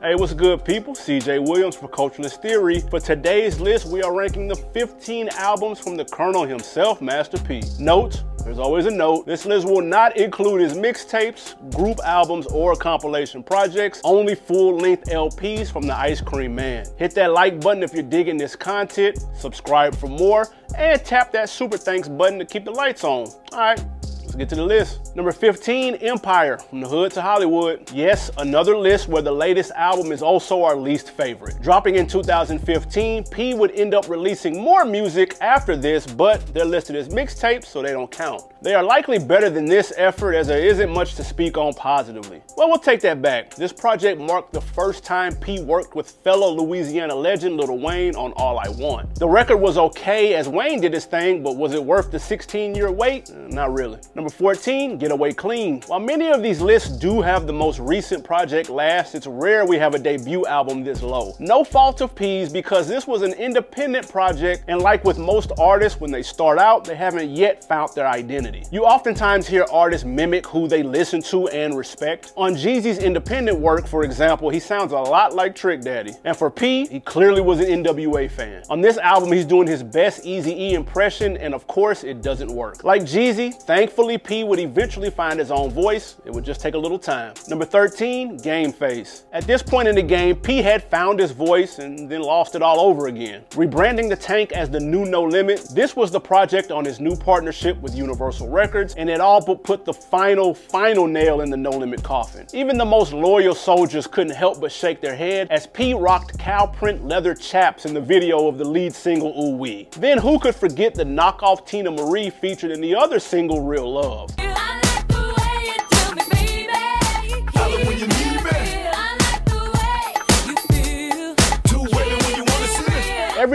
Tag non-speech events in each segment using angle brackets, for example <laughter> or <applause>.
Hey, what's good, people? CJ Williams for Culturalist Theory. For today's list, we are ranking the 15 albums from the Colonel himself, Master P. Note, there's always a note. This list will not include his mixtapes, group albums, or compilation projects, only full length LPs from the Ice Cream Man. Hit that like button if you're digging this content, subscribe for more, and tap that super thanks button to keep the lights on. All right, Let's get to the list. Number 15, Empire, from the hood to Hollywood. Yes, another list where the latest album is also our least favorite. Dropping in 2015, P would end up releasing more music after this, but they're listed as mixtapes, so they don't count. They are likely better than this effort as there isn't much to speak on positively. Well, we'll take that back. This project marked the first time P worked with fellow Louisiana legend Lil Wayne on All I Want. The record was okay as Wayne did his thing, but was it worth the 16 year wait? Uh, not really. Number 14, Getaway Clean. While many of these lists do have the most recent project last, it's rare we have a debut album this low. No fault of P's because this was an independent project, and like with most artists, when they start out, they haven't yet found their identity. You oftentimes hear artists mimic who they listen to and respect. On Jeezy's independent work, for example, he sounds a lot like Trick Daddy. And for P, he clearly was an NWA fan. On this album, he's doing his best Easy E impression, and of course, it doesn't work. Like Jeezy, thankfully, P would eventually find his own voice. It would just take a little time. Number 13, Game Face. At this point in the game, P had found his voice and then lost it all over again. Rebranding the tank as the new No Limit, this was the project on his new partnership with Universal Records, and it all but put the final, final nail in the No Limit coffin. Even the most loyal soldiers couldn't help but shake their head as P rocked cow print leather chaps in the video of the lead single Ooh Wee. Then who could forget the knockoff Teena Marie featured in the other single Real Love?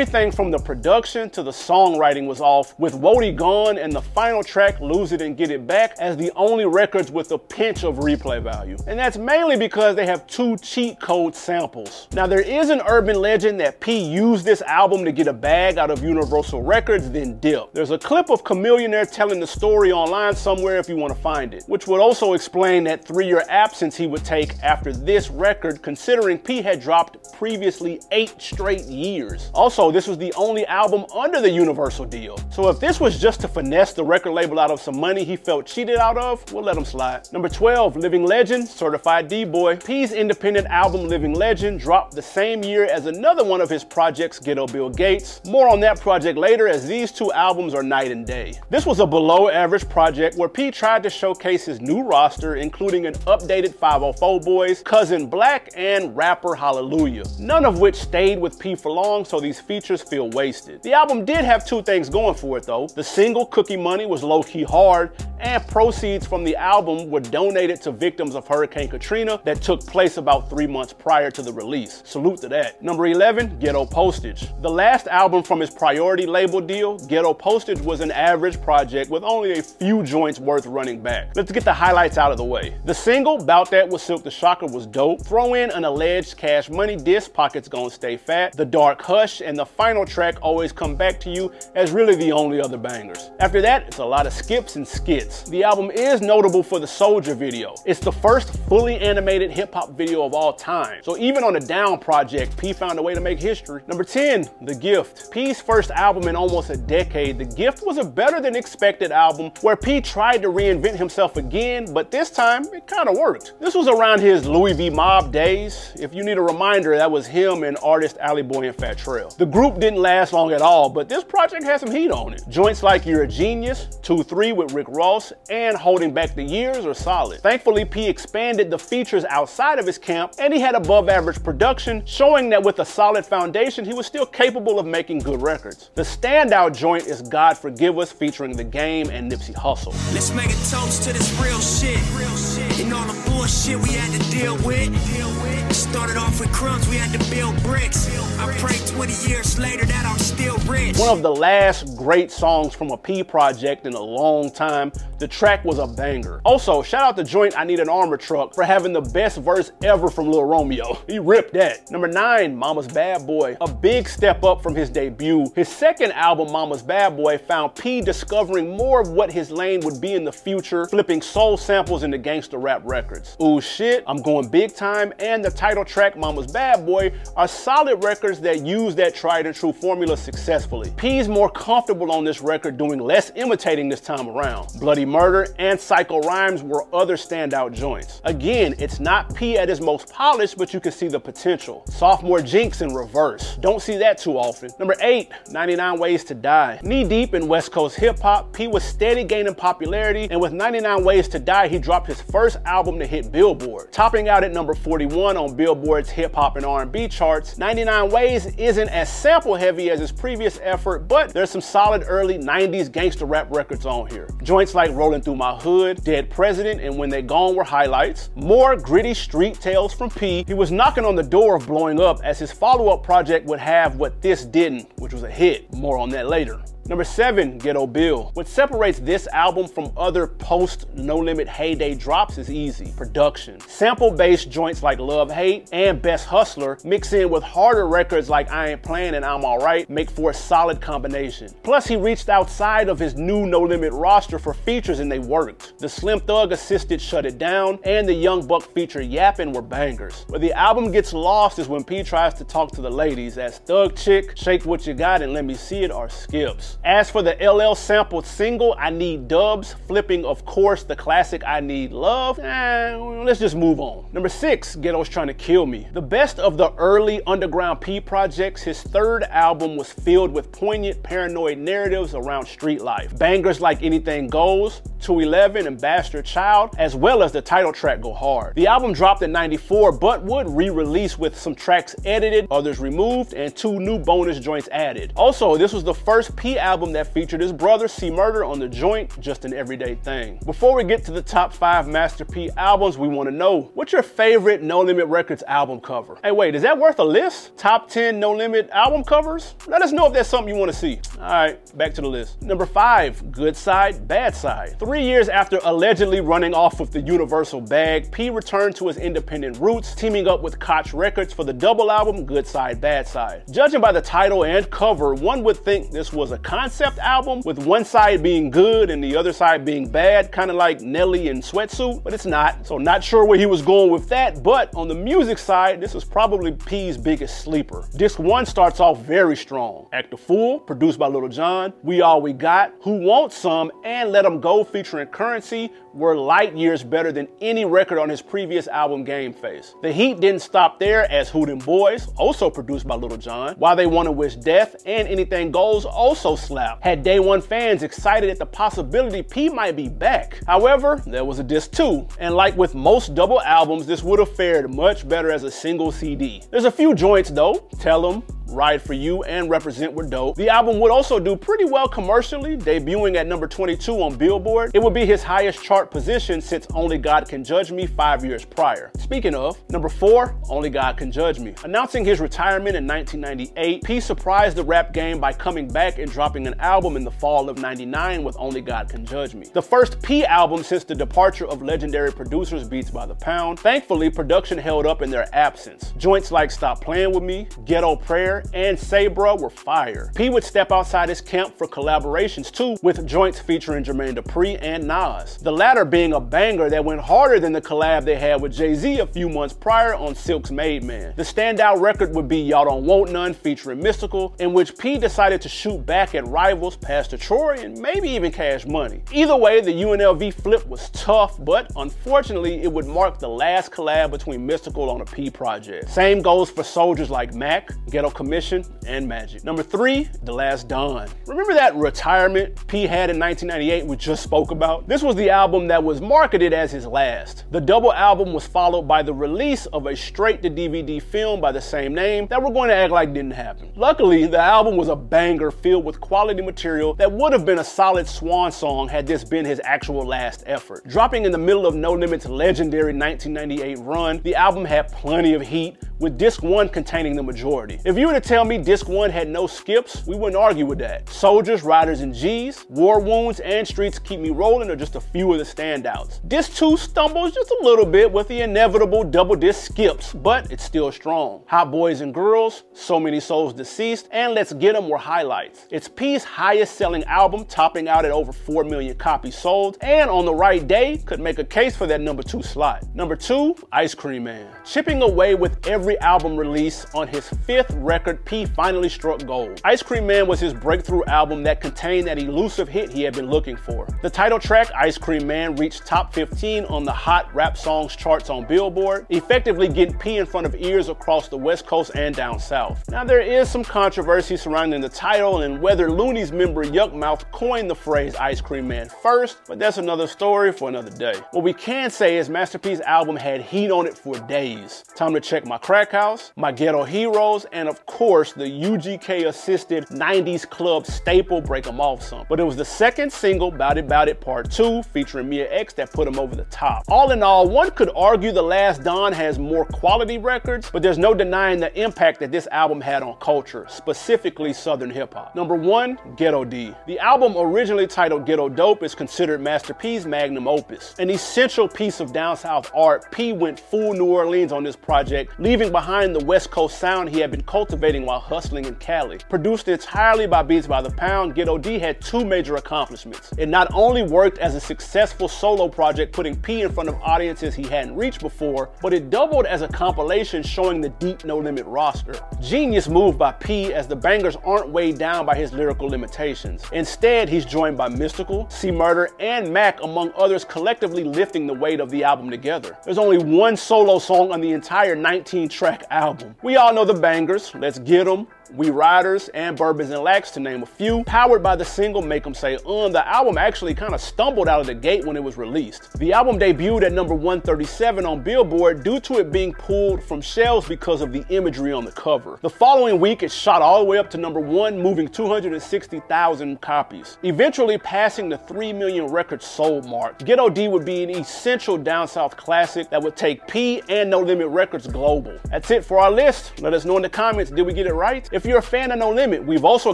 Everything from the production to the songwriting was off, with Wody gone and the final track, Lose It and Get It Back, as the only records with a pinch of replay value. And that's mainly because they have two cheat code samples. Now, there is an urban legend that P used this album to get a bag out of Universal Records, then dip. There's a clip of Chamillionaire telling the story online somewhere if you want to find it, which would also explain that three year absence he would take after this record, considering P had dropped previously eight straight years. Also, this was the only album under the Universal deal. So if this was just to finesse the record label out of some money he felt cheated out of, we'll let him slide. Number 12, Living Legend, Certified D-Boy. P's independent album Living Legend dropped the same year as another one of his projects, Ghetto Bill Gates. More on that project later as these two albums are night and day. This was a below average project where P tried to showcase his new roster, including an updated 504 Boys, Cousin Black, and rapper Hallelujah. None of which stayed with P for long, so these features feel wasted. The album did have two things going for it though. The single Cookie Money was low key hard, and proceeds from the album were donated to victims of Hurricane Katrina that took place about three months prior to the release. Salute to that. Number 11, Ghetto Postage. The last album from his priority label deal, Ghetto Postage was an average project with only a few joints worth running back. Let's get the highlights out of the way. The single, Bout That with Silk the Shocker, was dope. Throw in an alleged cash money diss, Pockets Gonna Stay Fat, The Dark Hush, and the final track, Always Come Back to You, as really the only other bangers. After that, it's a lot of skips and skits. The album is notable for the Soldier video. It's the first fully animated hip hop video of all time. So even on a down project, P found a way to make history. Number 10, The Gift. P's first album in almost a decade, The Gift was a better than expected album where P tried to reinvent himself again, but this time it kind of worked. This was around his Louis V Mob days. If you need a reminder, that was him and artist Alley Boy and Fat Trel. The group didn't last long at all, but this project has some heat on it. Joints like You're a Genius, 2-3 with Rick Ross, and holding back the years are solid. Thankfully, P expanded the features outside of his camp and he had above average production, showing that with a solid foundation, he was still capable of making good records. The standout joint is God Forgive Us featuring The Game and Nipsey Hussle. Let's make a toast to this real shit. Real shit. And all the bullshit we had to deal with. Deal with. Started off with crumbs, we had to build bricks. I pray 20 years later that I'm still rich. One of the last great songs from a P project in a long time. The track was a banger. Also, shout out to Joint I Need an Armor Truck for having the best verse ever from Lil Romeo. <laughs> He ripped that. Number nine, Mama's Bad Boy. A big step up from his debut. His second album, Mama's Bad Boy, found P discovering more of what his lane would be in the future, flipping soul samples into gangster rap records. Ooh shit, I'm going big time, and the title track, Mama's Bad Boy are solid records that use that tried and true formula successfully. P's more comfortable on this record doing less imitating this time around. Bloody Murder and Psycho Rhymes were other standout joints. Again, it's not P at his most polished, but you can see the potential. Sophomore Jinx in reverse. Don't see that too often. Number 8, 99 Ways to Die. Knee deep in West Coast hip hop, P was steady gaining popularity, and with 99 Ways to Die, he dropped his first album to hit Billboard. Topping out at number 41 on Billboard's hip hop and R&B charts, 99 Ways isn't as sample heavy as his previous effort, but there's some solid early 90s gangster rap records on here. Joints like Rolling Through My Hood, Dead President, and When They Gone were highlights. More gritty street tales from P. He was knocking on the door of blowing up as his follow-up project would have what this didn't, which was a hit. More on that later. Number seven, Ghetto Bill. What separates this album from other post No Limit heyday drops is easy production. Sample based joints like Love Hate and Best Hustler mix in with harder records like I Ain't Playing and I'm Alright make for a solid combination. Plus, he reached outside of his new No Limit roster for features and they worked. The Slim Thug assisted Shut It Down and the Young Buck feature Yappin' were bangers. Where the album gets lost is when P tries to talk to the ladies, as Thug Chick, Shake What You Got, and Let Me See It are skips. As for the LL sampled single, I Need Dubs, flipping, of course, the classic I Need Love, eh, let's just move on. Number six, Ghetto's Trying to Kill Me. The best of the early Underground P projects, his third album was filled with poignant paranoid narratives around street life. Bangers like Anything Goes, 211, and Bastard Child, as well as the title track Go Hard. The album dropped in 94, but would re release with some tracks edited, others removed, and two new bonus joints added. Also, this was the first P album that featured his brother C Murder on the joint, just an everyday thing. Before we get to the top five Master P albums, we want to know what's your favorite No Limit Records album cover? Hey, wait, is that worth a list? Top 10 No Limit album covers? Let us know if that's something you want to see. All right, back to the list. Number five, Good Side, Bad Side. Three years after allegedly running off with the Universal bag, P returned to his independent roots, teaming up with Koch Records for the double album Good Side, Bad Side. Judging by the title and cover, one would think this was a concept album with one side being good and the other side being bad, kind of like Nelly and Sweatsuit, but it's not. So not sure where he was going with that, but on the music side, this is probably P's biggest sleeper. Disc one starts off very strong. Act a Fool, produced by Lil Jon, We All We Got, Who Wants Some, and Let 'Em Go featuring Currency were light years better than any record on his previous album Game Face. The heat didn't stop there as Dem Boys, also produced by Lil Jon, Why They Wanna Wish Death, and Anything Goes also slapped. Had day one fans excited at the possibility P might be back. However, there was a disc two, and like with most double albums, this would have fared much better as a single CD. There's a few joints though, Tell 'em, Ride for You, and Represent were dope. The album would also do pretty well commercially, debuting at number 22 on Billboard. It would be his highest chart position since Only God Can Judge Me five years prior. Speaking of, number four, Only God Can Judge Me. Announcing his retirement in 1998, P surprised the rap game by coming back and dropping an album in the fall of 99 with Only God Can Judge Me. The first P album since the departure of legendary producers Beats by the Pound. Thankfully, production held up in their absence. Joints like Stop Playing With Me, Ghetto Prayer, and Say Bruh were fire. P would step outside his camp for collaborations too, with joints featuring Jermaine Dupri and Nas. The latter being a banger that went harder than the collab they had with Jay Z a few months prior on Silk's Made Man. The standout record would be Y'all Don't Want None featuring Mystikal, in which P decided to shoot back at rivals Pastor Troy and maybe even Cash Money. Either way, the UNLV flip was tough, but unfortunately, it would mark the last collab between Mystikal on a P project. Same goes for soldiers like Mac, Ghetto Commission, and Magic. Number three, The Last Don. Remember that retirement P had in 1998 we just spoke about? This was the album that was marketed as his last. The double album was followed by the release of a straight to DVD film by the same name that we're going to act like didn't happen. Luckily, the album was a banger filled with quality material that would have been a solid swan song had this been his actual last effort. Dropping in the middle of No Limit's legendary 1998 run, the album had plenty of heat, with disc one containing the majority. If you were to tell me disc one had no skips, we wouldn't argue with that. Soldiers, Riders, and G's, War Wounds, and Streets Keep Me Rolling are just a few of the standouts. Disc two stumbles just a little bit with the inevitable double disc skips, but it's still strong. Hot Boys and Girls, So Many Souls Deceased, and Let's get Get 'em were highlights. It's P's highest selling album, topping out at over 4 million copies sold, and on the right day could make a case for that number two slot. Number two, Ice Cream Man. Chipping away with every album release on his fifth record, P finally struck gold. Ice Cream Man was his breakthrough album that contained that elusive hit he had been looking for. The title track, Ice Cream Man, reached top 15 on the Hot Rap Songs charts on Billboard, effectively getting P in front of ears across the West Coast and down south. Now, there is some controversy surrounding the title and whether Luniz member Yukmouth coined the phrase Ice Cream Man first, but that's another story for another day. What we can say is Master P's album had heat on it for days. Time to check my crack house, my ghetto heroes, and of course the UGK assisted 90s club staple Break 'em Off song. But it was the second single, Bout It Bout It Part 2, featuring Mia X, that put him over the top. All in all, one could argue The Last Don has more quality records, but there's no denying the impact that this album had on culture, specifically Southern hip hop. Number one, Ghetto D. The album, originally titled Ghetto Dope, is considered Master P's magnum opus. An essential piece of down south art, P went full New Orleans on this project, leaving behind the West Coast sound he had been cultivating while hustling in Cali. Produced entirely by Beats by the Pound, Ghetto D had two major accomplishments. It not only worked as a successful solo project, putting P in front of audiences he hadn't reached before, but it doubled as a compilation showing the deep No Limit roster. Genius move by P as the bangers aren't weighed down by his lyrical limitations. Instead, he's joined by Mystikal, C Murder, and Mac, among others, collectively lifting the weight of the album together. There's only one solo song on the entire 19 track album. We all know the bangers, Let's Let's get 'em, we Riders, and Bourbons and Lacs, to name a few. Powered by the single Make 'em Say Um, the album actually kind of stumbled out of the gate when it was released. The album debuted at number 137 on Billboard due to it being pulled from shelves because of the imagery on the cover. The following week, it shot all the way up to number one, moving 260,000 copies, eventually passing the 3 million records sold mark. Ghetto D would be an essential down south classic that would take P and No Limit Records global. That's it for our list. Let us know in the comments, did we get it right? If you're a fan of No Limit, we've also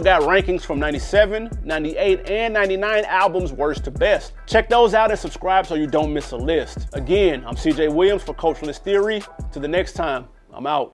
got rankings from 97, 98, and 99 albums worst to best. Check those out and subscribe so you don't miss a list. Again, I'm CJ Williams for Culturalist Theory. To the next time, I'm out.